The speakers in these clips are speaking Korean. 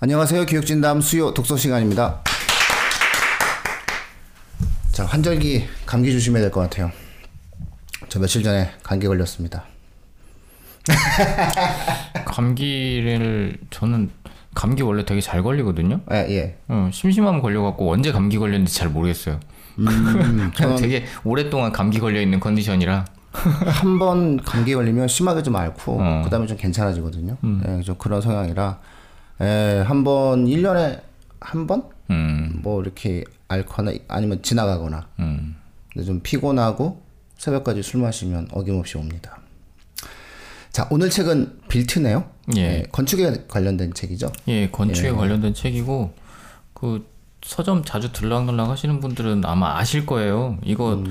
안녕하세요. 교육진담 수요 독서 시간입니다. 자, 환절기 감기 조심해야 될 것 같아요. 저 며칠 전에 감기 걸렸습니다. 감기를 저는 감기 원래 되게 잘 걸리거든요. 예, 예. 어, 심심하면 걸려갖고 언제 감기 걸렸는지 잘 모르겠어요. 음, 그냥 되게 오랫동안 감기 걸려 있는 컨디션이라. 한 번 감기 걸리면 심하게 좀 앓고 어. 그다음에 좀 괜찮아지거든요. 예, 좀 그런 성향이라 예, 한번 1년에 한 번? 음, 뭐 이렇게 앓거나 아니면 지나가거나 음. 근데 좀 피곤하고 새벽까지 술 마시면 어김없이 옵니다. 자, 오늘 책은 빌트네요. 예. 예, 건축에 관련된 책이죠. 예, 건축에 관련된 책이고 그 서점 자주 들락날락 하시는 분들은 아마 아실 거예요. 이거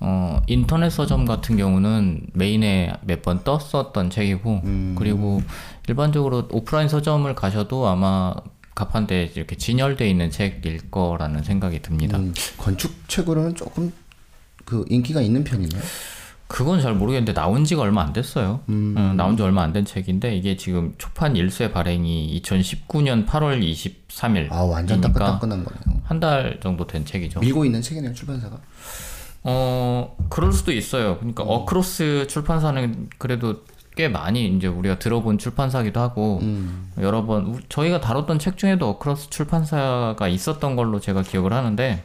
어 인터넷 서점 같은 경우는 메인에 몇 번 떴었던 책이고 그리고 일반적으로 오프라인 서점을 가셔도 아마 가판대 이렇게 진열돼 있는 책일 거라는 생각이 듭니다. 음, 건축 책으로는 조금 그 인기가 있는 편이네요. 그건 잘 모르겠는데 나온 지가 얼마 안 됐어요. 어, 나온 지 얼마 안 된 책인데 이게 지금 초판 1쇄 발행이 2019년 8월 23일. 아, 완전 따끈따끈한 거네요. 한 달 정도 된 책이죠. 밀고 있는 책이네요, 출판사가. 어, 그럴 수도 있어요. 그러니까 어크로스 출판사는 그래도 꽤 많이 이제 우리가 들어본 출판사기도 하고 여러 번 우- 저희가 다뤘던 책 중에도 어크로스 출판사가 있었던 걸로 제가 기억을 하는데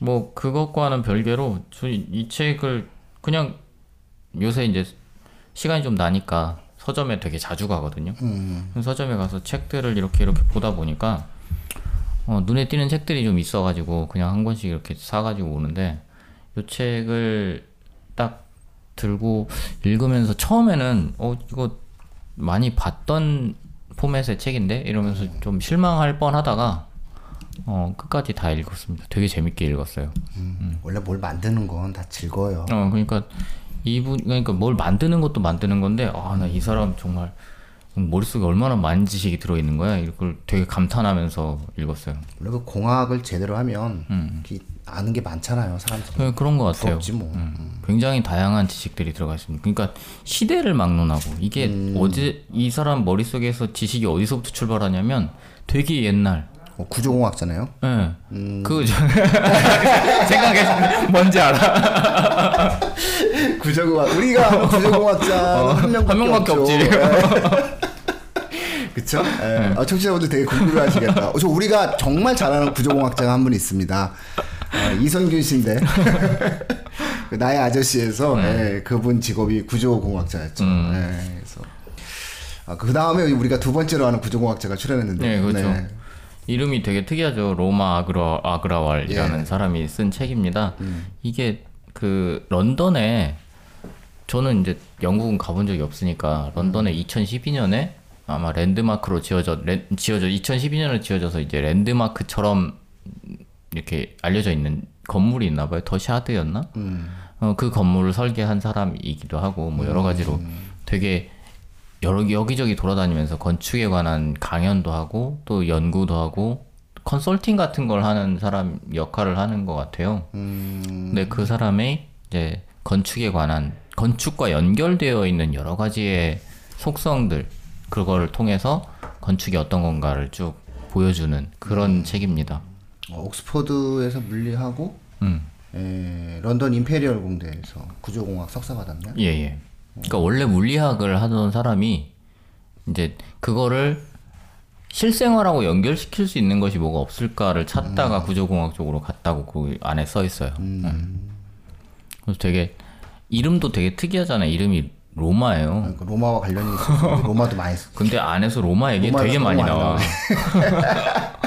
뭐 그것과는 별개로 저희 이 책을 그냥 요새 이제 시간이 좀 나니까 서점에 되게 자주 가거든요. 서점에 가서 책들을 이렇게 이렇게 보다 보니까 어, 눈에 띄는 책들이 좀 있어가지고 그냥 한 권씩 이렇게 사가지고 오는데 이 책을 딱 들고 읽으면서 처음에는 어 이거 많이 봤던 포맷의 책인데 이러면서 좀 실망할 뻔하다가 어 끝까지 다 읽었습니다. 되게 재밌게 읽었어요. 원래 뭘 만드는 건 다 즐거워요. 어 그러니까 이분 그러니까 뭘 만드는 것도 만드는 건데 아 나 이 사람 정말 머릿속에 얼마나 많은 지식이 들어 있는 거야 이걸 되게 감탄하면서 읽었어요. 원래 그 공학을 제대로 하면 이렇게 아는 게 많잖아요, 사람들이. 그- 그런 것 같아요. 부럽지 뭐. 음, 굉장히 다양한 지식들이 들어가 있습니다. 그러니까 시대를 막론하고 이게 음. 어디 이 사람 머릿속에서 지식이 어디서부터 출발하냐면 되게 옛날 어, 구조공학잖아요. 예. 음. 그 저- 생각해 뭔지 알아. 구조공학 우리가 구조공학자 한 명밖에, 한 명밖에 없죠. 없지. 예. 그쵸? 예. 아, 청취자분들 되게 궁금해하시겠다. 어, 저 우리가 정말 잘하는 구조공학자가 한 분 있습니다. 어, 이선균 씨인데 그 나의 아저씨에서 예, 그분 직업이 구조공학자였죠. 예, 그래서 아, 그 다음에 우리가 두 번째로 하는 구조공학자가 출연했는데. 네, 그렇죠. 이름이 되게 특이하죠. 로마 아그라 아그라왈이라는 예. 사람이 쓴 책입니다. 이게 그 런던에 저는 이제 영국은 가본 적이 없으니까 런던에 2012년에 아마 랜드마크로 지어져 랜, 지어져 2012년에 지어져서 이제 랜드마크처럼 이렇게 알려져 있는 건물이 있나 봐요. 더 샤드였나? 어, 그 건물을 설계한 사람이기도 하고 뭐 여러 가지로 되게 여러 여기저기 돌아다니면서 건축에 관한 강연도 하고 또 연구도 하고 컨설팅 같은 걸 하는 사람 역할을 하는 것 같아요. 근데 그 사람의 이제 건축에 관한 건축과 연결되어 있는 여러 가지의 속성들 그거를 통해서 건축이 어떤 건가를 쭉 보여주는 그런 책입니다. 어, 옥스퍼드에서 물리하고 음. 예, 런던 임페리얼 공대에서 구조공학 석사 받았네요. 예, 예. 그러니까 원래 물리학을 하던 사람이 이제 그거를 실생활하고 연결시킬 수 있는 것이 뭐가 없을까를 찾다가 구조공학 쪽으로 갔다고 그 안에 써 있어요. 음. 그래서 되게 이름도 되게 특이하잖아요. 이름이 로마예요. 그러니까 로마와 관련이 있어서 로마도 많이 쓰. 근데 안에서 로마 얘기 되게 많이 많이 나와.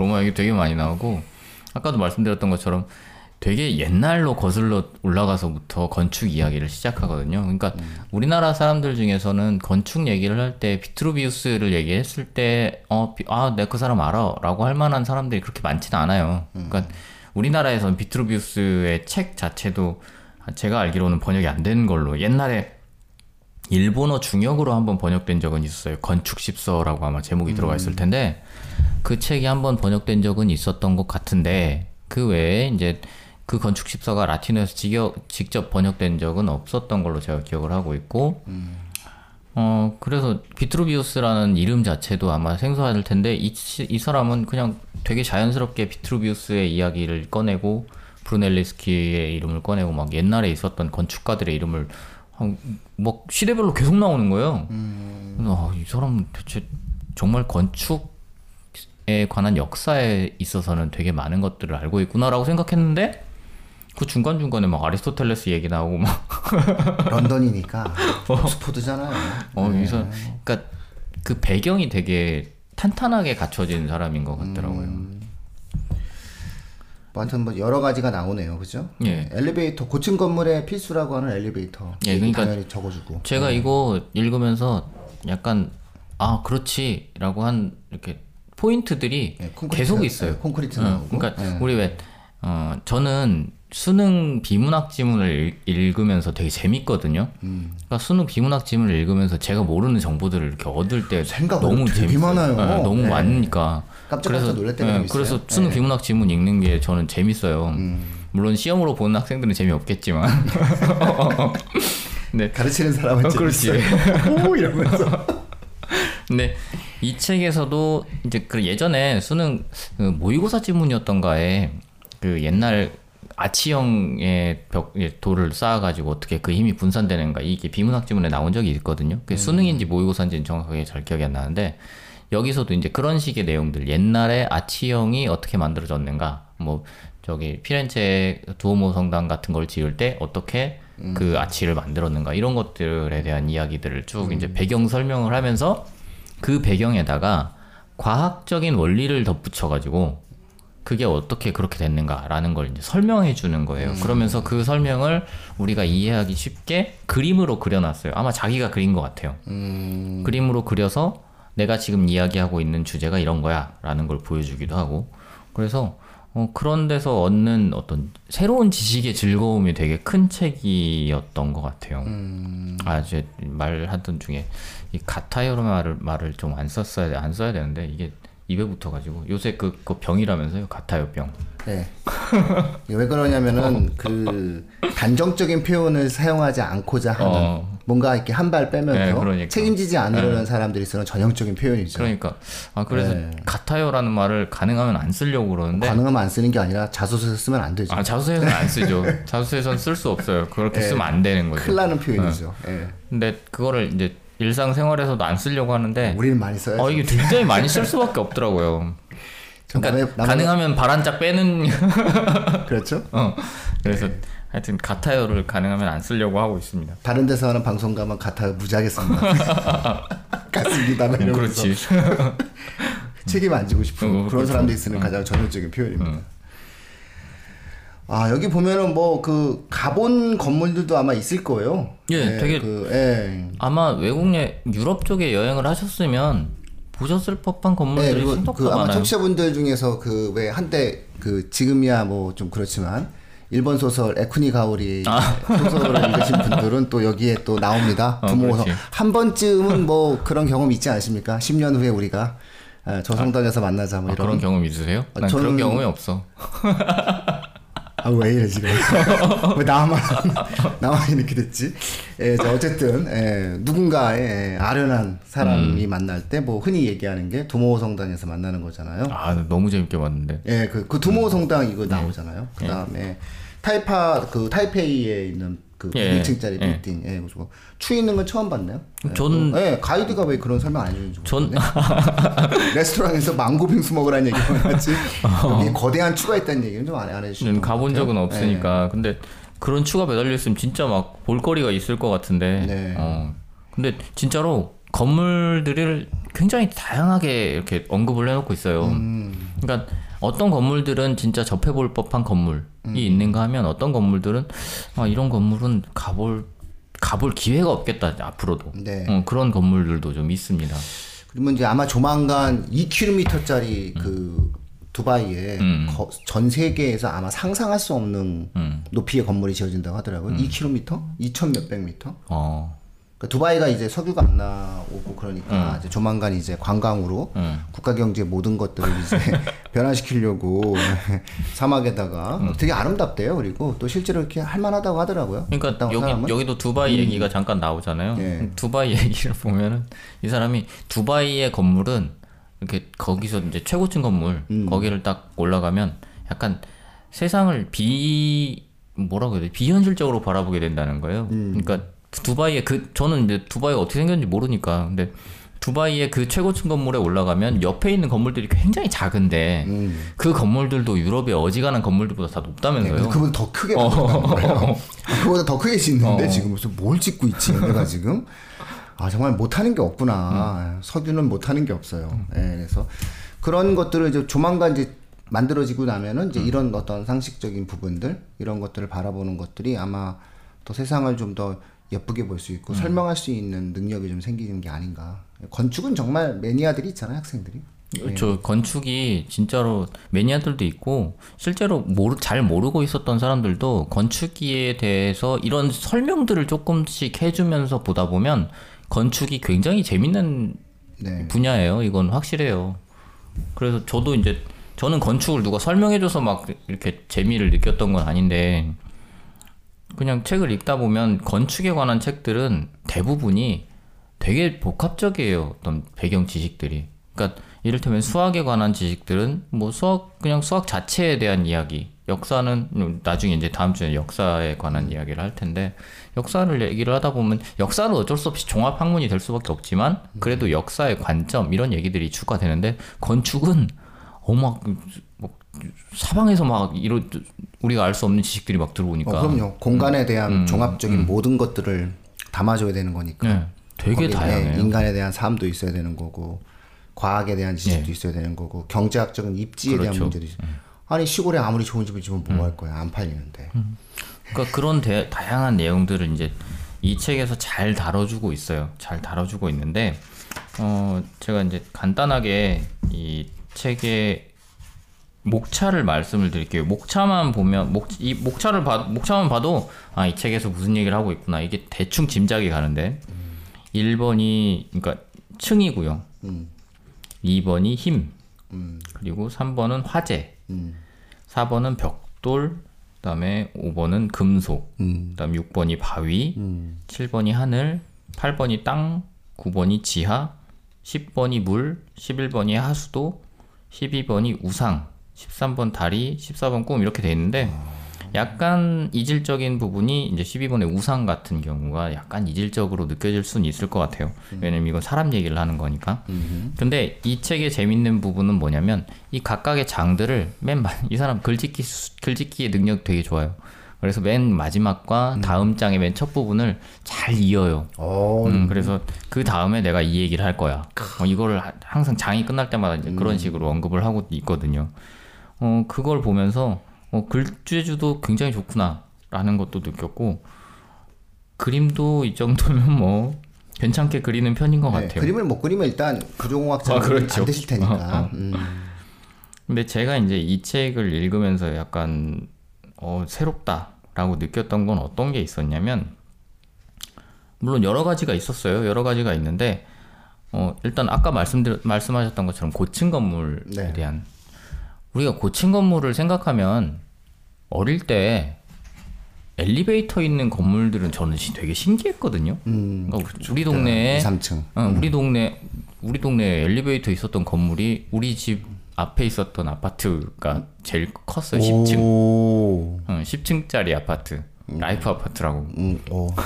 로마 얘기 되게 많이 나오고 아까도 말씀드렸던 것처럼 되게 옛날로 거슬러 올라가서부터 건축 이야기를 시작하거든요. 그러니까 우리나라 사람들 중에서는 건축 얘기를 할 때 비트루비우스를 얘기했을 때 어, 아, 내가 그 사람 알아라고 할 만한 사람들이 그렇게 많지는 않아요. 그러니까 우리나라에서는 비트루비우스의 책 자체도 제가 알기로는 번역이 안 된 걸로 옛날에 일본어 중역으로 한번 번역된 적은 있었어요. 건축십서라고 아마 제목이 들어가 있을 텐데 그 책이 한번 번역된 적은 있었던 것 같은데 그 외에 이제 그 건축십서가 라틴어에서 직역, 직접 번역된 적은 없었던 걸로 제가 기억을 하고 있고 어 그래서 비트루비우스라는 이름 자체도 아마 생소할 텐데 이, 시- 이 사람은 그냥 되게 자연스럽게 비트루비우스의 이야기를 꺼내고 브루넬리스키의 이름을 꺼내고 막 옛날에 있었던 건축가들의 이름을 한- 뭐 시대별로 계속 나오는 거예요. 그래서 아, 이 사람은 대체 정말 건축에 관한 역사에 있어서는 되게 많은 것들을 알고 있구나라고 생각했는데 그 중간 중간에 막 아리스토텔레스 얘기 나오고 막 런던이니까 옥스포드잖아요. 어, 네. 그래서 그러니까 그 배경이 되게 탄탄하게 갖춰진 사람인 것 같더라고요. 음. 뭐 하여튼 뭐 여러 가지가 나오네요, 그죠? 예. 엘리베이터 고층 건물의 필수라고 하는 엘리베이터. 예, 그러니까 당연히 적어주고. 제가 이거 읽으면서 약간 아 그렇지라고 한 이렇게 포인트들이 예, 콘크리트, 계속 있어요. 예, 콘크리트 어, 나오고. 그러니까 예. 우리 왜 어, 저는 수능 비문학 지문을 읽- 읽으면서 되게 재밌거든요. 음. 그러니까 수능 비문학 지문을 읽으면서 제가 모르는 정보들을 이렇게 얻을 때 너무 재밌어요. 예, 너무 네. 많으니까. 깜짝깜짝 놀랄 때가 좀 있어요. 그래서 수능 네. 비문학 지문 읽는 게 저는 재밌어요. 음. 물론 시험으로 보는 학생들은 재미없겠지만. 네. 가르치는 사람은 어. 재밌어요. 오 이러면서. 근데 이 책에서도 이제 그 예전에 수능 그 모의고사 지문이었던가에 그 옛날 아치형의 벽 예, 돌을 쌓아가지고 어떻게 그 힘이 분산되는가 이게 비문학 지문에 나온 적이 있거든요. 그 수능인지 모의고사인지는 정확하게 잘 기억이 안 나는데 여기서도 이제 그런 식의 내용들 옛날에 아치형이 어떻게 만들어졌는가 뭐 저기 피렌체 두오모 성당 같은 걸 지을 때 어떻게 그 아치를 만들었는가 이런 것들에 대한 이야기들을 쭉 이제 배경 설명을 하면서 그 배경에다가 과학적인 원리를 덧붙여가지고 그게 어떻게 그렇게 됐는가라는 걸 이제 설명해 주는 거예요. 그러면서 그 설명을 우리가 이해하기 쉽게 그림으로 그려놨어요. 아마 자기가 그린 것 같아요. 음, 그림으로 그려서 내가 지금 이야기하고 있는 주제가 이런 거야 라는 걸 보여주기도 하고 그래서 어, 그런 데서 얻는 어떤 새로운 지식의 즐거움이 되게 큰 책이었던 것 같아요. 음, 아, 이제 말하던 중에 이 가타요로 말을 말을 좀 안 썼어야 안 써야 되는데 이게 입에 붙어가지고 요새 그, 그 병이라면서요 가타요 병. 네. 왜 그러냐면은 그 단정적인 표현을 사용하지 않고자 하는 어. 뭔가 이렇게 한 발 빼면서 네, 그러니까. 책임지지 않으려는 사람들이 쓰는 전형적인 표현이죠. 그러니까 아 그래서 네. 가타요라는 말을 가능하면 안 쓰려고 그러는데 가능하면 안 쓰는 게 아니라 자소서에 쓰면 안 되죠. 아 자소서에서는 안 쓰죠. 자소서에서는 쓸 수 없어요. 그렇게 네. 쓰면 안 되는 거죠. 큰일 나는 표현이죠. 예. 근데 그거를 이제 일상생활에서도 안 쓰려고 하는데 우리는 많이 써야죠. 어 이게 굉장히 많이 쓸 수밖에 없더라고요. 저 그러니까 남의- 남의- 가능하면 발한짝 빼는 그렇죠. 어 그래서 네. 하여튼 가타요를 가능하면 안 쓰려고 하고 있습니다. 다른 데서 하는 방송 가면 같아 무지하게 씁니다. 음, 이러면서 그렇지. 책임 안 지고 싶은 어, 그런 그렇죠. 사람들이 쓰는 가장 전형적인 표현입니다. 아 여기 보면은 뭐 그 가본 건물들도 아마 있을 거예요. 예, 되게- 그, 예. 아마 외국 여 유럽 쪽에 여행을 하셨으면 보셨을 법한 네, 건물들이 생각보다 그 아마 많아요. 청취자분들 중에서 그 왜 한때 그 지금이야 뭐 좀 그렇지만 일본 소설 에쿠니 가오리 소설을 읽으신 분들은 또 여기에 또 나옵니다. 아. 어, 부모서. 한 번쯤은 뭐 그런 경험 있지 않으십니까? 10년 후에 우리가 아, 저성당에서 만나자 뭐 아, 이런. 그런 경험 있으세요? 아, 난 저는- 그런 경험이 없어. 아 왜 이래 지금? 왜 나만 나만 이렇게 됐지? 예, 저 어쨌든 예, 누군가의 예, 아련한 사람이 음. 만날 때 뭐 흔히 얘기하는 게 두모 성당에서 만나는 거잖아요. 아 너무 재밌게 봤는데. 예, 그, 그 두모 음. 성당 네. 이거 나오잖아요. 그 다음에 타이파, 그 타이페이에 있는 그 예, 1층짜리 예. 빌딩. 예, 그래서 추 있는 건 처음 봤네요. 예, 전- 그, 예, 가이드가 왜 그런 설명 안 해주는지 전-. 레스토랑에서 망고 빙수 먹으라는 얘기만 하지. 여기 거대한 추가 있다는 얘기는 좀안안 해주시는 저는 가본 적은 네. 없으니까. 근데 그런 추가 매달려 있으면 진짜 막 볼거리가 있을 것 같은데. 네. 어. 근데 진짜로 건물들을 굉장히 다양하게 이렇게 언급을 해놓고 있어요. 음. 그러니까 어떤 건물들은 진짜 접해볼 법한 건물이 음. 있는가 하면 어떤 건물들은 아, 이런 건물은 가볼 가볼 기회가 없겠다 앞으로도. 네. 어, 그런 건물들도 좀 있습니다. 그러면 이제 아마 조만간 2km짜리 그 두바이에 음. 거- 전 세계에서 아마 상상할 수 없는 음. 높이의 건물이 지어진다고 하더라고요. 2km? 2천 몇백 미터? 어. 그러니까 두바이가 이제 석유가 안 나오고 그러니까 음. 이제 조만간 이제 관광으로 음. 국가 경제 모든 것들을 이제 변화시키려고 사막에다가 음. 되게 아름답대요. 그리고 또 실제로 이렇게 할만하다고 하더라고요. 그러니까 여기 사람은. 여기도 두바이 얘기가 잠깐 나오잖아요. 예. 두바이 얘기를 보면은 이 사람이 두바이의 건물은 이렇게 거기서 이제 최고층 건물 음. 거기를 딱 올라가면 약간 세상을 비 뭐라고 해야 돼 비현실적으로 바라보게 된다는 거예요. 음. 그러니까 두바이의 그 저는 이제 두바이가 어떻게 생겼는지 모르니까 근데 두바이의 그 최고층 건물에 올라가면 옆에 있는 건물들이 굉장히 작은데 음. 그 건물들도 유럽의 어지간한 건물들보다 다 네, 높다면서요. 근데 그보다 더 크게 어. 거예요. 그보다 더 크게 짓는데 어. 지금 무슨 뭘 짓고 있지 내가 지금 아 정말 못하는 게 없구나 음. 석유는 못하는 게 없어요. 예, 그래서 그런 것들을 이제 조만간 이제 만들어지고 나면은 음. 이제 이런 어떤 상식적인 부분들 이런 것들을 바라보는 것들이 아마 더 세상을 좀더 예쁘게 볼수 음. 있고 설명할 수 있는 능력이 좀 생기는 게 아닌가. 건축은 정말 매니아들이 있잖아요, 학생들이. 저 건축이 진짜로 매니아들도 있고 실제로 모르, 잘 모르고 있었던 사람들도 건축에 대해서 이런 설명들을 조금씩 해주면서 보다 보면 건축이 굉장히 재밌는 네. 분야예요. 이건 확실해요. 그래서 저도 이제 저는 건축을 누가 설명해줘서 막 이렇게 재미를 느꼈던 건 아닌데 그냥 책을 읽다 보면 건축에 관한 책들은 대부분이 되게 복합적이에요. 어떤 배경 지식들이. 그러니까 이를테면 수학에 관한 지식들은 뭐 수학 그냥 수학 자체에 대한 이야기. 역사는 나중에 이제 다음 주에 역사에 관한 이야기를 할 텐데 역사를 얘기를 하다 보면 역사는 어쩔 수 없이 종합 학문이 될 수밖에 없지만 그래도 역사의 관점 이런 얘기들이 추가되는데 건축은 어막 뭐 사방에서 막 이런 우리가 알 수 없는 지식들이 막 들어오니까 어, 그럼요. 공간에 대한 음, 종합적인 모든 것들을 담아줘야 되는 거니까. 네, 되게 다양해요. 인간에 대한 삶도 있어야 되는 거고, 과학에 대한 지식도 있어야 되는 거고, 경제학적인 입지에 대한 예. 그렇죠. 문제도 있어요. 아니 시골에 아무리 좋은 집을 지으면 뭐 할 거야? 안 팔리는데. 그러니까 그런 대, 다양한 내용들을 이제 이 책에서 잘 다뤄주고 있어요. 잘 다뤄주고 있는데 어 제가 이제 간단하게 이 책의 목차를 말씀을 드릴게요. 목차만 보면 목 이 목차를 봐 목차만 봐도 아 이 책에서 무슨 얘기를 하고 있구나 이게 대충 짐작이 가는데 1번이 그러니까 층이고요. 음. 2번이 힘 음. 그리고 3번은 화재 음. 4번은 벽돌, 그다음에 5번은 금속, 음. 그다음 6번이 바위, 음. 7번이 하늘, 8번이 땅, 9번이 지하, 10번이 물, 11번이 하수도, 12번이 우상, 13번 다리, 14번 꿈 이렇게 돼 있는데 약간 이질적인 부분이 이제 12번의 우상 같은 경우가 약간 이질적으로 느껴질 수는 있을 것 같아요. 왜냐면 이건 사람 얘기를 하는 거니까. 음. 근데 이 책의 재밌는 부분은 뭐냐면 이 각각의 장들을 맨 이 사람 글짓기 수- 글짓기의 능력 되게 좋아요. 그래서 맨 마지막과 다음 장의 맨 첫 부분을 잘 이어요. 어. 음, 그래서 그 다음에 내가 이 얘기를 할 거야. 어, 이거를 하- 항상 장이 끝날 때마다 이제 그런 식으로 언급을 하고 있거든요. 어, 그걸 보면서 어, 글재주도 굉장히 좋구나라는 것도 느꼈고 그림도 이 정도면 뭐 괜찮게 그리는 편인 것 네, 같아요. 그림을 못 그리면 일단 부조공학자는 아, 그렇죠. 안 되실 테니까. 어, 어. 음. 근데 제가 이제 이 책을 읽으면서 약간 어, 새롭다라고 느꼈던 건 어떤 게 있었냐면 물론 여러 가지가 있었어요. 여러 가지가 있는데 어, 일단 아까 말씀드 말씀하셨던 것처럼 고층 건물에 네. 대한 우리가 고층 건물을 생각하면 어릴 때 엘리베이터 있는 건물들은 저는 시- 되게 신기했거든요. 음. 그러니까 우리 동네에 2, 3층. 어, 우리 동네 우리 동네에 엘리베이터 있었던 건물이 우리 집 앞에 있었던 아파트가 제일 컸어요. 10층. 오. 어, 10층짜리 아파트. 라이프 아파트라고. 음. 오.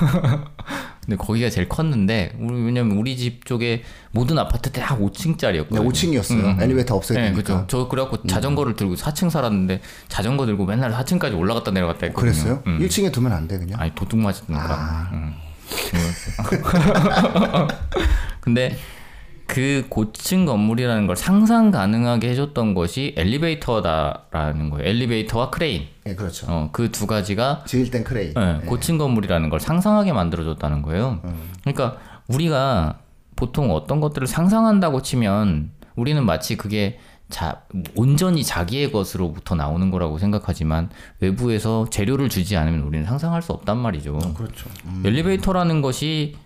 근데 거기가 제일 컸는데 우리 왜냐면 우리 집 쪽에 모든 아파트 다 5층짜리였거든요. 네, 5층이었어요. 엘리베이터 없어야 네, 되니까. 그죠. 저 그래갖고 자전거를 들고 4층 살았는데 자전거 들고 맨날 4층까지 올라갔다 내려갔다 했거든요. 그랬어요? 음. 1층에 두면 안 돼 그냥. 아니 도둑 맞았으니까. 아. 음. 근데 그 고층 건물이라는 걸 상상 가능하게 해줬던 것이 엘리베이터다라는 거예요. 엘리베이터와 크레인. 네, 그렇죠. 어, 그 두 가지가 지을 땐 크레인. 네, 고층 건물이라는 걸 상상하게 만들어줬다는 거예요. 음. 그러니까 우리가 보통 어떤 것들을 상상한다고 치면 우리는 마치 그게 자, 온전히 자기의 것으로부터 나오는 거라고 생각하지만 외부에서 재료를 주지 않으면 우리는 상상할 수 없단 말이죠. 그렇죠. 음. 엘리베이터라는 것이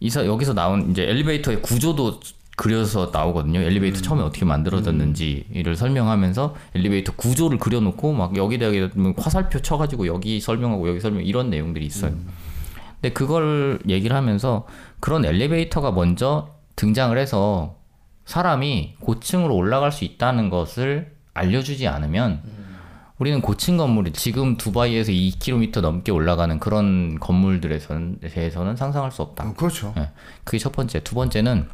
이사 여기서 나온 이제 엘리베이터의 구조도 그려서 나오거든요. 엘리베이터 처음에 어떻게 만들어졌는지를 설명하면서 엘리베이터 구조를 그려놓고 막 여기다 여기다 뭐 화살표 쳐가지고 여기 설명하고 여기 설명 이런 내용들이 있어요. 근데 그걸 얘기를 하면서 그런 엘리베이터가 먼저 등장을 해서 사람이 고층으로 올라갈 수 있다는 것을 알려주지 않으면 우리는 고층 건물이 지금 두바이에서 2km 넘게 올라가는 그런 건물들에서는 대해서는 상상할 수 없다. 어, 그렇죠. 예. 그게 첫 번째. 두 번째는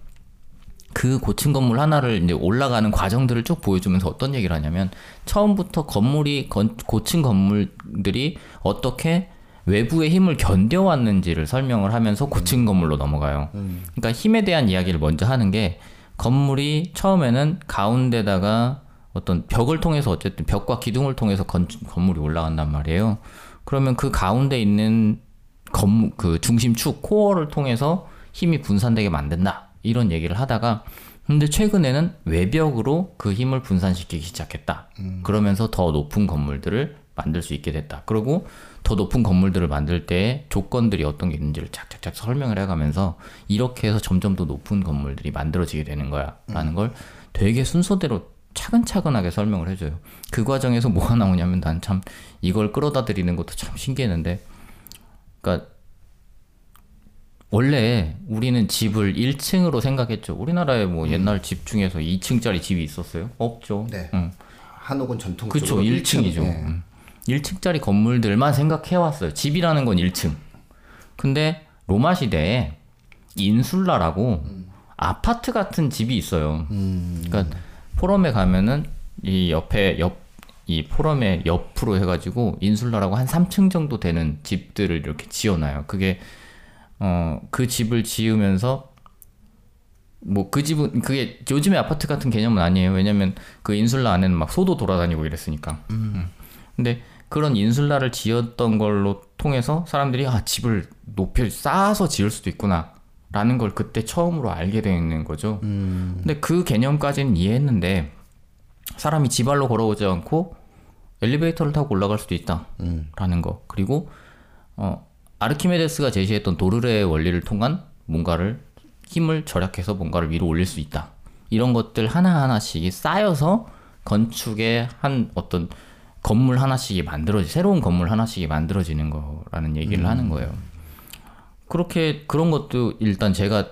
그 고층 건물 하나를 이제 올라가는 과정들을 쭉 보여주면서 어떤 얘기를 하냐면 처음부터 건물이 건, 고층 건물들이 어떻게 외부의 힘을 견뎌왔는지를 설명을 하면서 고층 건물로 넘어가요. 그러니까 힘에 대한 이야기를 먼저 하는 게 건물이 처음에는 가운데다가 어떤 벽을 통해서 어쨌든 벽과 기둥을 통해서 건, 건물이 올라간단 말이에요. 그러면 그 가운데 있는 건물 그 중심축 코어를 통해서 힘이 분산되게 만든다 이런 얘기를 하다가 근데 최근에는 외벽으로 그 힘을 분산시키기 시작했다. 그러면서 더 높은 건물들을 만들 수 있게 됐다. 그리고 더 높은 건물들을 만들 때 조건들이 어떤 게 있는지를 착착착 설명을 해가면서 이렇게 해서 점점 더 높은 건물들이 만들어지게 되는 거야 라는 걸 되게 순서대로 차근차근하게 설명을 해줘요. 그 과정에서 뭐가 나오냐면 난 참 이걸 끌어다 드리는 것도 참 신기했는데, 그러니까 원래 우리는 집을 1층으로 생각했죠. 우리나라에 뭐 옛날 집 중에서 2층짜리 집이 있었어요? 없죠. 네. 응. 한옥은 전통적으로 그렇죠. 1층이죠. 네. 음. 1층짜리 건물들만 생각해 왔어요. 집이라는 건 1층. 근데 로마 시대에 인술라라고 아파트 같은 집이 있어요. 그러니까 포럼에 가면은 이 옆에 옆 이 포럼의 옆으로 해가지고 인술라라고 한 3층 정도 되는 집들을 이렇게 지어놔요. 그게 어 그 집을 지으면서 뭐 그 집은 그게 요즘의 아파트 같은 개념은 아니에요. 왜냐면 그 인술라 안에는 막 소도 돌아다니고 이랬으니까. 음. 근데 그런 인술라를 지었던 걸로 통해서 사람들이 아 집을 높여 쌓아서 지을 수도 있구나 라는 걸 그때 처음으로 알게 되는 거죠. 근데 그 개념까지는 이해했는데 사람이 지발로 걸어오지 않고 엘리베이터를 타고 올라갈 수도 있다 라는 거 그리고 어 아르키메데스가 제시했던 도르레의 원리를 통한 뭔가를 힘을 절약해서 뭔가를 위로 올릴 수 있다. 이런 것들 하나 하나씩 쌓여서 건축의 한 어떤 건물 하나씩이 만들어지 새로운 건물 하나씩이 만들어지는 거라는 얘기를 하는 거예요. 그렇게 그런 것도 일단 제가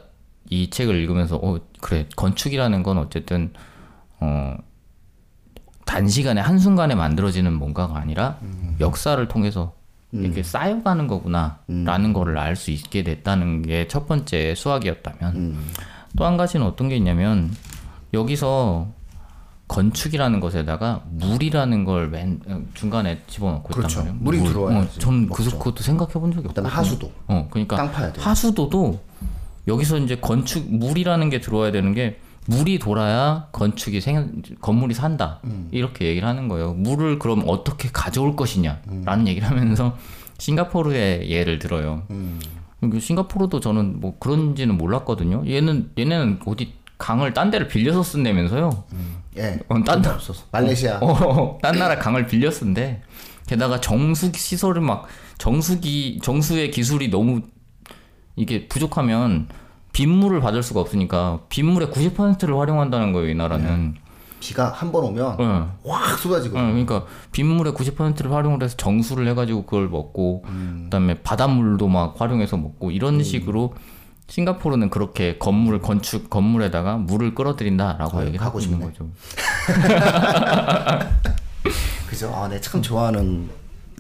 이 책을 읽으면서 어 그래 건축이라는 건 어쨌든 어 단시간에 한순간에 만들어지는 뭔가가 아니라 역사를 통해서 이렇게 쌓여가는 거구나라는 거를 알 수 있게 됐다는 게 첫 번째 수학이었다면 또한 가지는 어떤 게 있냐면 여기서 건축이라는 것에다가 물이라는 걸 맨 중간에 집어넣고 그렇죠. 있단 말이에요. 물이 물. 들어와야지. 어, 전 먹죠. 그것도 생각해 본 적이 없고. 하수도. 어, 그러니까 땅 파야 돼요. 하수도도 여기서 이제 건축 물이라는 게 들어와야 되는 게 물이 돌아야 건축이 생 건물이 산다 음. 이렇게 얘기를 하는 거예요. 물을 그럼 어떻게 가져올 것이냐라는 음. 얘기를 하면서 싱가포르의 예를 들어요. 음. 그 싱가포르도 저는 뭐 그런지는 몰랐거든요. 얘는 얘네는 어디 강을 딴 데를 빌려서 쓴다면서요. 예. 어, 딴 나- 없었어. 말레이시아. 어, 딴 나라 강을 빌렸는데 게다가 정수 시설을 막 정수기 정수의 기술이 너무 이게 부족하면 빗물을 받을 수가 없으니까 빗물의 90%를 활용한다는 거예요 이 나라는. 비가 한 번 오면 네. 확 쏟아지거든. 어, 그러니까 빗물의 90%를 활용을 해서 정수를 해가지고 그걸 먹고 그다음에 바닷물도 막 활용해서 먹고 이런 식으로 싱가포르는 그렇게 건물 건축 건물에다가 물을 끌어들인다라고 아유, 얘기를 하고 가고 있는. 거죠. 그죠? 아, 네, 참 좋아하는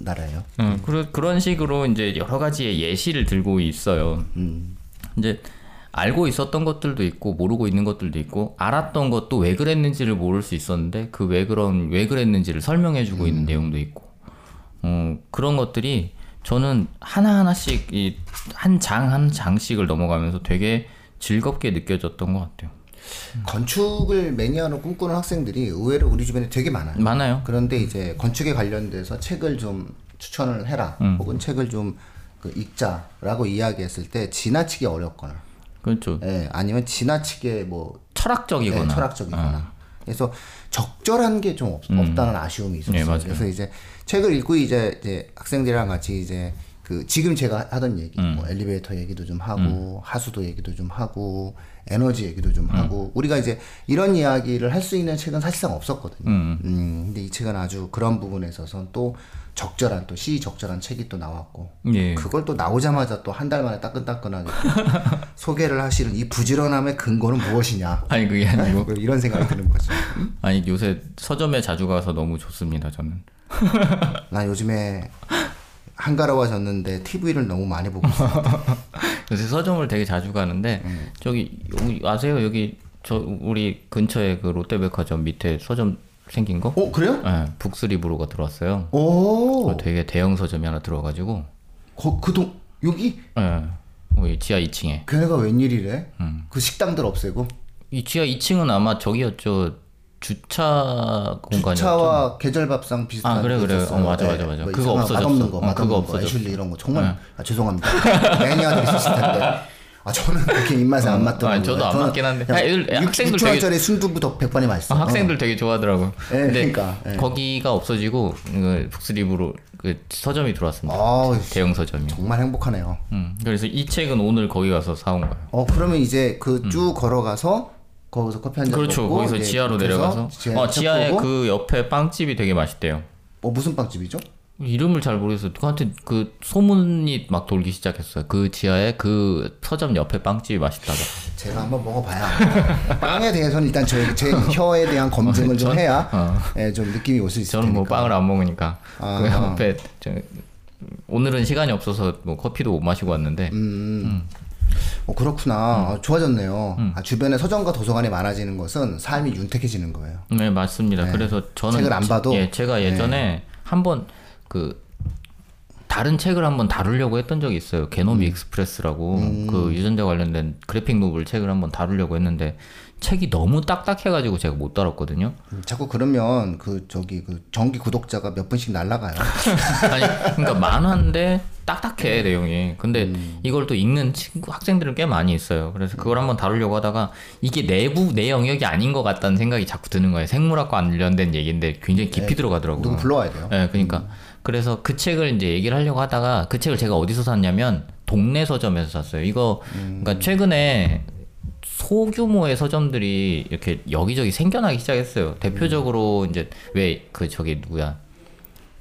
나라예요. 음, 그런 그런 식으로 이제 여러 가지의 예시를 들고 있어요. 음. 이제 알고 있었던 것들도 있고 모르고 있는 것들도 있고 알았던 것도 왜 그랬는지를 모를 수 있었는데 그 왜 그런 왜 그랬는지를 설명해주고 있는 내용도 있고 어, 그런 것들이 저는 하나 하나씩 이 한장한 장씩을 넘어가면서 되게 즐겁게 느껴졌던 것 같아요. 건축을 매니아로 꿈꾸는 학생들이 의외로 우리 주변에 되게 많아요. 많아요. 그런데 이제 건축에 관련돼서 책을 좀 추천을 해라. 음. 혹은 책을 좀 그 읽자라고 이야기했을 때 지나치게 어렵거나, 그렇죠. 예, 아니면 지나치게 뭐 철학적이거나 네, 철학적이거나. 어. 그래서 적절한 게 좀 없다는 아쉬움이 있었어요. 네, 맞아요. 그래서 이제 책을 읽고 이제, 이제 학생들이랑 같이 이제 그 지금 제가 하던 얘기, 음. 뭐 엘리베이터 얘기도 좀 하고 하수도 얘기도 좀 하고 에너지 얘기도 좀 하고 우리가 이제 이런 이야기를 할 수 있는 책은 사실상 없었거든요. 음. 음, 근데 이 책은 아주 그런 부분에 있어서는 또 적절한 또 시적절한 책이 또 나왔고 예. 그걸 또 나오자마자 또 한 달 만에 따끈따끈하게 소개를 하시는 이 부지런함의 근거는 무엇이냐 아니 그게 아니고 뭐 이런 생각이 드는 거죠. 아니 요새 서점에 자주 가서 너무 좋습니다 저는. 나 요즘에 한가로워졌는데 TV를 너무 많이 보고 있어. 요 새 서점을 되게 자주 가는데 저기 여기 아세요 여기 저 우리 근처에 그 롯데백화점 밑에 서점 생긴 거? 어 그래요? 네, 북스리브로가 들어왔어요. 오, 어, 되게 대형 서점이 하나 들어가지고 거, 그동 여기 네, 뭐 지하 2층에 걔네가 웬일이래? 음. 그 식당들 없애고 이 지하 2층은 아마 저기였죠 주차 공간이었죠. 주차와 계절밥상 비슷한 아, 그래, 게 그래. 어, 맞아, 맞아, 맞아. 뭐 그거 없어졌어. 맛없는 거, 어, 맛없는 그거 거, 없어졌어. 네. 애슐리 이런 거 정말 아, 죄송합니다. 매니아들이 있을 텐데. 아 저는 그렇게 입맛에 안 맞더라고요. 아, 저도 안 맞긴 한데. 그냥 아, 애들- 육- 학생들 육천원짜리 순두부도 백반이 맛있어. 아, 학생들 되게 좋아하더라고요. 예, 근데 그러니까, 예. 거기가 없어지고 그 북스리브로 그 서점이 들어왔습니다. 아 대형 서점이. 정말 행복하네요. 음, 그래서 이 책은 오늘 거기 가서 사온 거예요. 어 그러면 이제 그쭉 걸어가서 거기서 커피 한잔 음. 그렇죠. 먹고 거기서 지하로 내려가서. 지하에 어, 책 지하에 보고, 그 옆에 빵집이 되게 맛있대요. 어 무슨 빵집이죠? 이름을 잘 모르겠어요. 하여튼 그 소문이 막 돌기 시작했어요. 그 지하에 그 서점 옆에 빵집이 맛있다고. 제가 한번 먹어봐야 빵에 대해서는 일단 제, 제 혀에 대한 검증을 좀 전- 해야 어. 예, 좀 느낌이 올 수 있을 저는 뭐 테니까. 빵을 안 먹으니까 아. 그 옆에 저, 오늘은 시간이 없어서 뭐 커피도 못 마시고 왔는데 음. 어, 그렇구나. 아, 좋아졌네요. 아, 주변에 서점과 도서관이 많아지는 것은 삶이 윤택해지는 거예요. 네 맞습니다. 그래서 저는 책을 안 봐도? 네. 예 제가 예전에 한번 그 다른 책을 한번 다루려고 했던 적이 있어요. 음. 게놈 익스프레스라고 그 유전자 관련된 graphic novel 책을 한번 다루려고 했는데 책이 너무 딱딱해가지고 제가 못 다뤘거든요. 음, 자꾸 그러면 그 저기 그 정기 구독자가 몇 분씩 날라가요. 아니 그러니까 만화인데 딱딱해 내용이. 근데 음. 이걸 또 읽는 친구 학생들은 꽤 많이 있어요. 그래서 그걸 한번 다루려고 하다가 이게 내부 내 영역이 아닌 것 같다는 생각이 자꾸 드는 거예요. 생물학과 관련된 얘기인데 굉장히 깊이 들어가더라고요. 네. 누구 불러와야 돼요. 네, 그러니까 그래서 그 책을 이제 얘기를 하려고 하다가 그 책을 제가 어디서 샀냐면 동네 서점에서 샀어요. 이거 그러니까 최근에 소규모의 서점들이 이렇게 여기저기 생겨나기 시작했어요. 대표적으로 이제 왜 그 저기 누구야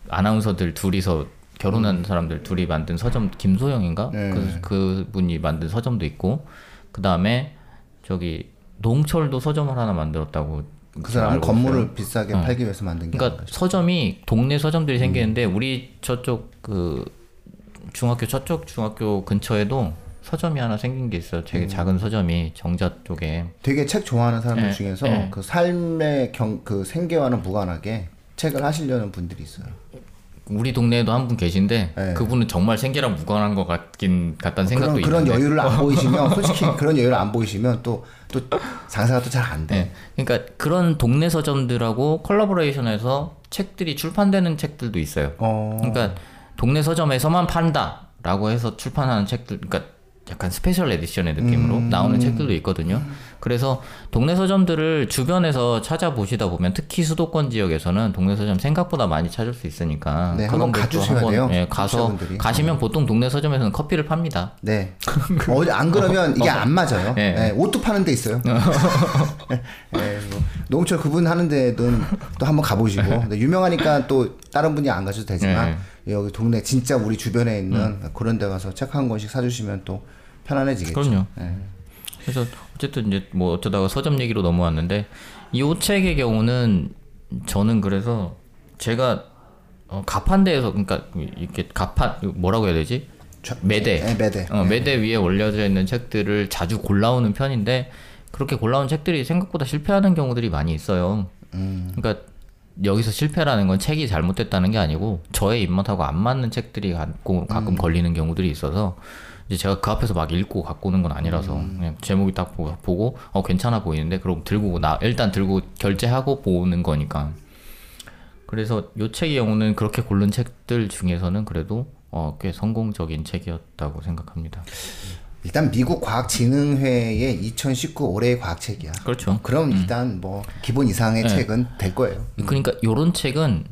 아나운서들 둘이서 결혼한 사람들 둘이 만든 서점 김소영인가 네. 그 그 분이 만든 서점도 있고 그 다음에 저기 농철도 서점을 하나 만들었다고 그 사람은 알고 건물을 있어요. 비싸게 어. 팔기 위해서 만든 게 그러니까 서점이 동네 서점들이 생기는데 음. 우리 저쪽 그 중학교 저쪽 중학교 근처에도 서점이 하나 생긴 게 있어요. 음. 되게 작은 서점이 정자 쪽에. 되게 책 좋아하는 사람들 예, 중에서 예. 그 삶의 경, 그 생계와는 무관하게 책을 하시려는 분들이 있어요. 우리 동네에도 한 분 계신데 네. 그분은 정말 생계랑 무관한 것 같긴 같다는 생각도 그런, 그런 있는데. 여유를 안 보이시면 솔직히 그런 여유를 안 보이시면 또 또 장사가 또 잘 안 돼. 네. 그러니까 그런 동네 서점들하고 collaboration해서 책들이 출판되는 책들도 있어요. 어. 그러니까 동네 서점에서만 판다라고 해서 출판하는 책들, 그러니까 약간 special edition의 느낌으로 음. 나오는 책들도 있거든요. 그래서 동네 서점들을 주변에서 찾아보시다 보면 특히 수도권 지역에서는 동네 서점 생각보다 많이 찾을 수 있으니까 네, 한번 가주셔야 한번, 돼요, 예, 가서 청취자분들이. 가시면 보통 동네 서점에서는 커피를 팝니다. 네. 어, 안 그러면 이게 안 맞아요. 예. 네, 옷도 파는 데 있어요. 네, 뭐, 노홍철 그분 하는 데는 또 한번 가보시고 유명하니까 또 다른 분이 안 가셔도 되지만 여기 동네 진짜 우리 주변에 있는 그런 데 가서 책 한 권씩 사주시면 또 편안해지겠죠. 그럼요. 네. 그래서 어쨌든 이제 뭐 어쩌다가 서점 얘기로 넘어왔는데 이 책의 경우는 저는 그래서 제가 어, 가판대에서 그러니까 이렇게 가판 뭐라고 해야 되지 저- 매대 네, 매대. 어, 매대 위에 올려져 있는 책들을 자주 골라오는 편인데 그렇게 골라온 책들이 생각보다 실패하는 경우들이 많이 있어요. 음. 그러니까 여기서 실패라는 건 책이 잘못됐다는 게 아니고 저의 입맛하고 안 맞는 책들이 가끔, 가끔 걸리는 경우들이 있어서 이제 제가 그 앞에서 막 읽고 갖고 오는 건 아니라서 그냥 제목이 딱 보고, 보고 어 괜찮아 보이는데 그럼 들고 나 일단 들고 결제하고 보는 거니까 그래서 요 책의 경우는 그렇게 고른 책들 중에서는 그래도 어, 꽤 성공적인 책이었다고 생각합니다. 일단 미국 과학진흥회의 2019 올해의 과학책이야. 그렇죠. 그럼 일단 뭐 기본 이상의 네. 책은 될 거예요. 그러니까 요런 책은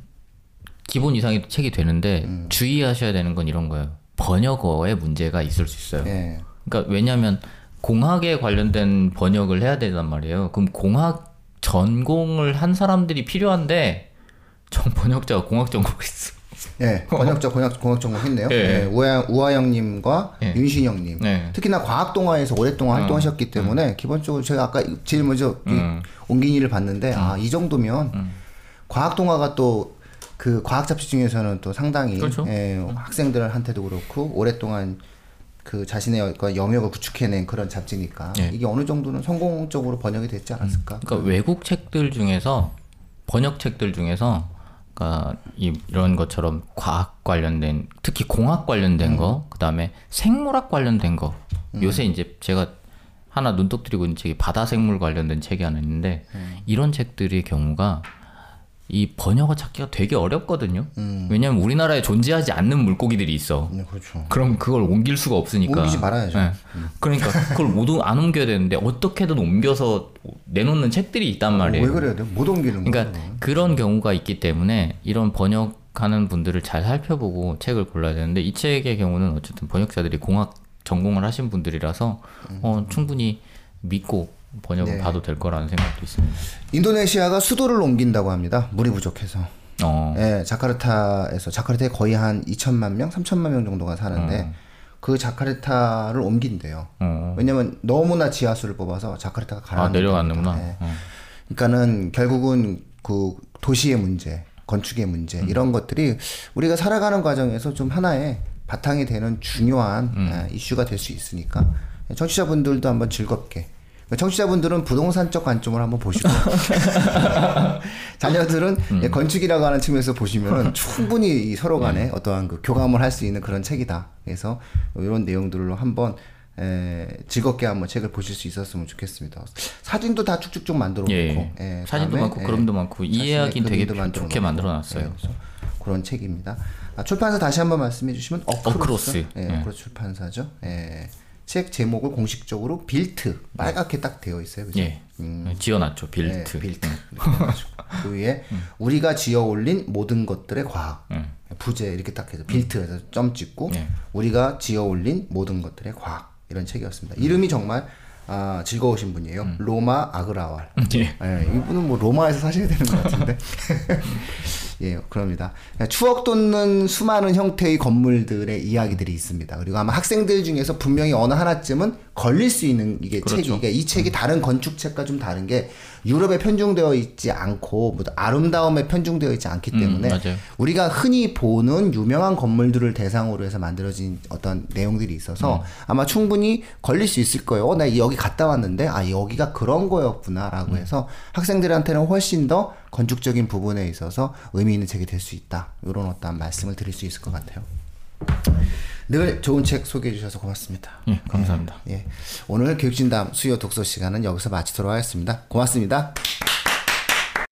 기본 이상의 책이 되는데 주의하셔야 되는 건 이런 거예요. 번역어에 문제가 있을 수 있어요. 예. 그러니까 왜냐하면 공학에 관련된 번역을 해야 되단 말이에요. 그럼 공학 전공을 한 사람들이 필요한데 전 번역자가 공학 전공을 했어. 예, 번역자 공학 공학 전공 했네요. 예. 예, 우아 우아영님과 예. 윤신영님. 네. 특히나 과학 동아에서 오랫동안 활동하셨기 때문에 기본적으로 제가 아까 제일 먼저 이 옹gin이를 봤는데 아 이 정도면 과학 동아가 또 그 과학 잡지 중에서는 또 상당히 그렇죠. 예, 학생들한테도 그렇고 오랫동안 그 자신의 영역을 구축해낸 그런 잡지니까 예. 이게 어느 정도는 성공적으로 번역이 됐지 않았을까? 그러니까 외국 책들 중에서 번역 책들 중에서 그러니까 이, 이런 것처럼 과학 관련된 특히 공학 관련된 거 그다음에 생물학 관련된 거 요새 이제 제가 하나 눈독 들이고 있는 책이 바다 생물 관련된 책이 하나 있는데 이런 책들의 경우가 이 번역어 찾기가 되게 어렵거든요. 왜냐하면 우리나라에 존재하지 않는 물고기들이 있어. 네, 그렇죠. 그럼 그걸 옮길 수가 없으니까. 옮기지 말아야죠. 예. 그러니까 그걸 모두 안 옮겨야 되는데 어떻게든 옮겨서 내놓는 책들이 있단 말이에요. 왜 그래야 돼? 못 옮기는 거예요. 그러니까 그런 경우가 있기 때문에 이런 번역하는 분들을 잘 살펴보고 책을 골라야 되는데 이 책의 경우는 어쨌든 번역자들이 공학 전공을 하신 분들이라서 어, 충분히 믿고 번역을 네. 봐도 될 거라는 생각도 있습니다. 인도네시아가 수도를 옮긴다고 합니다. 물이 부족해서. 어, 예, 자카르타에서 자카르타에 거의 한 2천만 명, 3천만 명 정도가 사는데 그 자카르타를 옮긴대요. 어. 왜냐면 너무나 지하수를 뽑아서 자카르타가 가라. 아 내려갔는구나. 예. 어. 그러니까는 결국은 그 도시의 문제, 건축의 문제 음. 이런 것들이 우리가 살아가는 과정에서 좀 하나의 바탕이 되는 중요한 음. 아, 이슈가 될 수 있으니까 청취자분들도 한번 즐겁게 청취자분들은 부동산적 관점을 한번 보시고 자녀들은 음. 예, 건축이라고 하는 측면에서 보시면 충분히 이 서로 간에 어떠한 그 교감을 할 수 있는 그런 책이다. 그래서 이런 내용들로 한번 에, 즐겁게 한번 책을 보실 수 있었으면 좋겠습니다. 사진도 다 쭉쭉쭉 만들어 놓고 예. 예, 사진도 많고 예, 그림도 많고 자신의 이해하기는 되게 만들어 좋게 놓고. 만들어 놨어요. 예, 그런 책입니다. 아, 출판사 다시 한번 말씀해 주시면 어크로스. 어크로스. 예, 예. 어크로스 출판사죠. 예. 책 제목을 공식적으로 빌트 빨갛게 딱 되어 있어요. 그죠? 예, 지어놨죠 빌트. 네, 빌트. 이렇게 해가지고. 그 위에 우리가 지어 올린 모든 것들의 과학. 부제 이렇게 딱 해서 빌트에서 점 찍고 네. 우리가 지어 올린 모든 것들의 과학. 이런 책이었습니다. 이름이 정말 아, 즐거우신 분이에요. 로마 아그라왈. 예. 예, 이분은 뭐 로마에서 사셔야 되는 것 같은데. 예, 그럽니다. 추억 돋는 수많은 형태의 건물들의 이야기들이 있습니다. 그리고 아마 학생들 중에서 분명히 어느 하나쯤은 걸릴 수 있는 이게 그렇죠. 책이, 이게 이 책이 다른 건축책과 좀 다른 게 유럽에 편중되어 있지 않고 뭐 아름다움에 편중되어 있지 않기 때문에 음. 우리가 흔히 보는 유명한 건물들을 대상으로 해서 만들어진 어떤 내용들이 있어서 음. 아마 충분히 걸릴 수 있을 거예요. 어, 나 여기 갔다 왔는데 아 여기가 그런 거였구나라고 음. 해서 학생들한테는 훨씬 더 건축적인 부분에 있어서 의미 있는 책이 될 수 있다. 이런 어떤 말씀을 드릴 수 있을 것 같아요. 늘 좋은 책 소개해 주셔서 고맙습니다. 예, 감사합니다. 예. 오늘 교육진담 수요 독서 시간은 여기서 마치도록 하겠습니다. 고맙습니다.